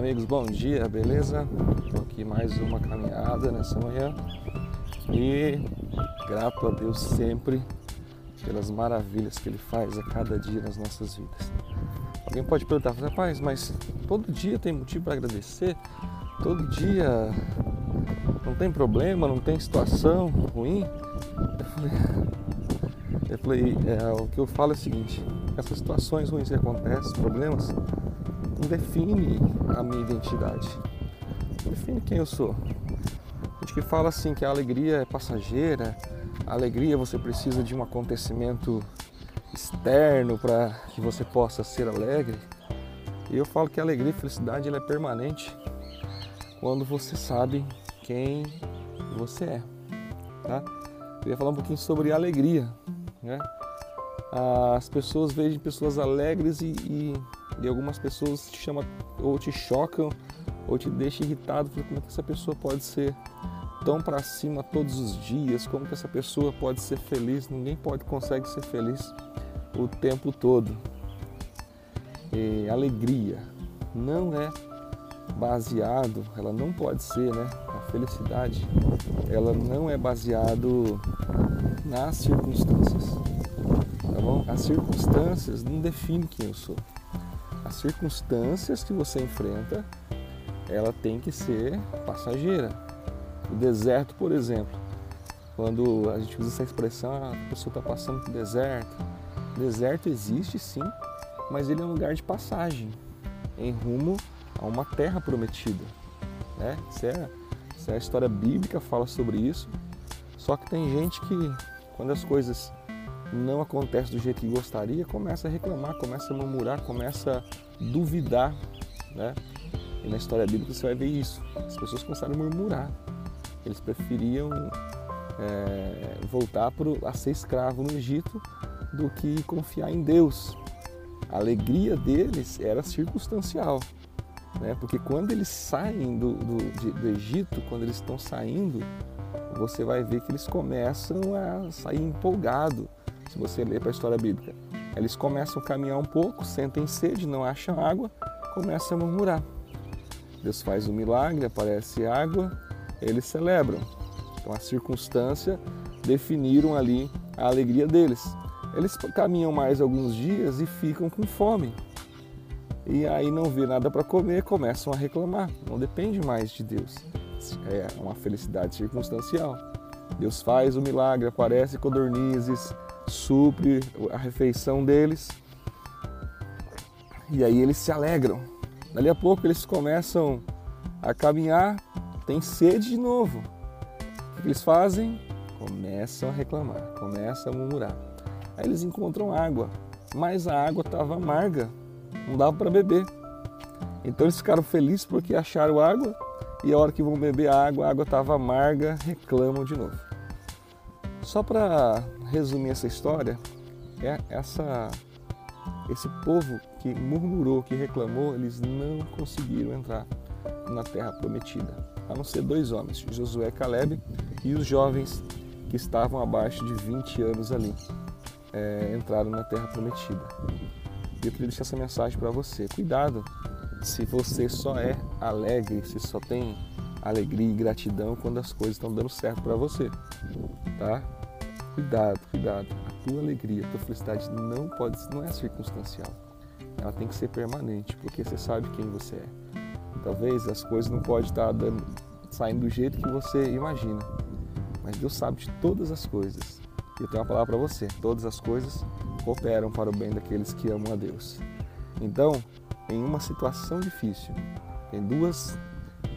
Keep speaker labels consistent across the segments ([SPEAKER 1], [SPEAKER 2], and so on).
[SPEAKER 1] Amigos, bom dia, beleza? Estou aqui mais uma caminhada nessa manhã e grato a Deus sempre pelas maravilhas que Ele faz a cada dia nas nossas vidas. Alguém pode perguntar, rapaz, mas todo dia tem motivo para agradecer? Todo dia não tem problema, não tem situação ruim? Eu falei, eu falei é, o que eu falo é o seguinte, essas situações ruins que acontecem, problemas, não define a minha identidade. Não define quem eu sou. A gente que fala assim que a alegria é passageira, a alegria você precisa de um acontecimento externo para que você possa ser alegre. E eu falo que a alegria e felicidade ela é permanente quando você sabe quem você é. Tá? Eu ia falar um pouquinho sobre alegria. Né? As pessoas veem pessoas alegres e, e e algumas pessoas te chamam ou te chocam ou te deixam irritado, como é que essa pessoa pode ser tão para cima todos os dias? Como que essa pessoa pode ser feliz? Ninguém pode consegue ser feliz o tempo todo. E alegria não é baseado, ela não pode ser, né? A felicidade, ela não é baseado nas circunstâncias. Tá bom? As circunstâncias não definem quem eu sou as circunstâncias que você enfrenta, ela tem que ser passageira. O deserto, por exemplo, quando a gente usa essa expressão, a pessoa está passando por deserto. Deserto existe sim, mas ele é um lugar de passagem em rumo a uma terra prometida. Né? Isso, é, isso é a história bíblica fala sobre isso. Só que tem gente que, quando as coisas não acontece do jeito que gostaria, começa a reclamar, começa a murmurar, começa a duvidar, né? E na história bíblica você vai ver isso. As pessoas começaram a murmurar. Eles preferiam é, voltar pro, a ser escravo no Egito do que confiar em Deus. A alegria deles era circunstancial, né? Porque quando eles saem do, do, de, do Egito, quando eles estão saindo, você vai ver que eles começam a sair empolgado se você ler para a história bíblica. Eles começam a caminhar um pouco, sentem sede, não acham água, começam a murmurar. Deus faz um milagre, aparece água, eles celebram. Então a circunstância definiram ali a alegria deles. Eles caminham mais alguns dias e ficam com fome. E aí não vê nada para comer, começam a reclamar. Não depende mais de Deus. É uma felicidade circunstancial. Deus faz o milagre, aparece codornizes, supre a refeição deles. E aí eles se alegram. Dali a pouco eles começam a caminhar, tem sede de novo. O que eles fazem? Começam a reclamar, começam a murmurar. Aí eles encontram água, mas a água estava amarga, não dava para beber. Então eles ficaram felizes porque acharam água e a hora que vão beber a água, a água estava amarga, reclamam de novo. Só para resumir essa história, é essa, esse povo que murmurou, que reclamou, eles não conseguiram entrar na terra prometida, a não ser dois homens, Josué e Caleb, e os jovens que estavam abaixo de 20 anos ali, é, entraram na terra prometida. E eu queria deixar essa mensagem para você. Cuidado se você só é alegre, se só tem alegria e gratidão quando as coisas estão dando certo para você, tá? Cuidado, cuidado. A tua alegria, a tua felicidade não pode, não é circunstancial. Ela tem que ser permanente, porque você sabe quem você é. Talvez as coisas não podem estar dando, saindo do jeito que você imagina, mas Deus sabe de todas as coisas. Eu tenho uma palavra para você: todas as coisas cooperam para o bem daqueles que amam a Deus. Então, em uma situação difícil, tem duas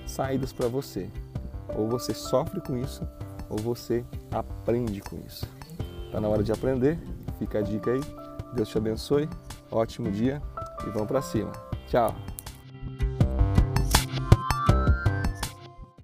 [SPEAKER 1] saídas para você. Ou você sofre com isso, ou você aprende com isso. Está na hora de aprender, fica a dica aí. Deus te abençoe, ótimo dia e vamos para cima. Tchau!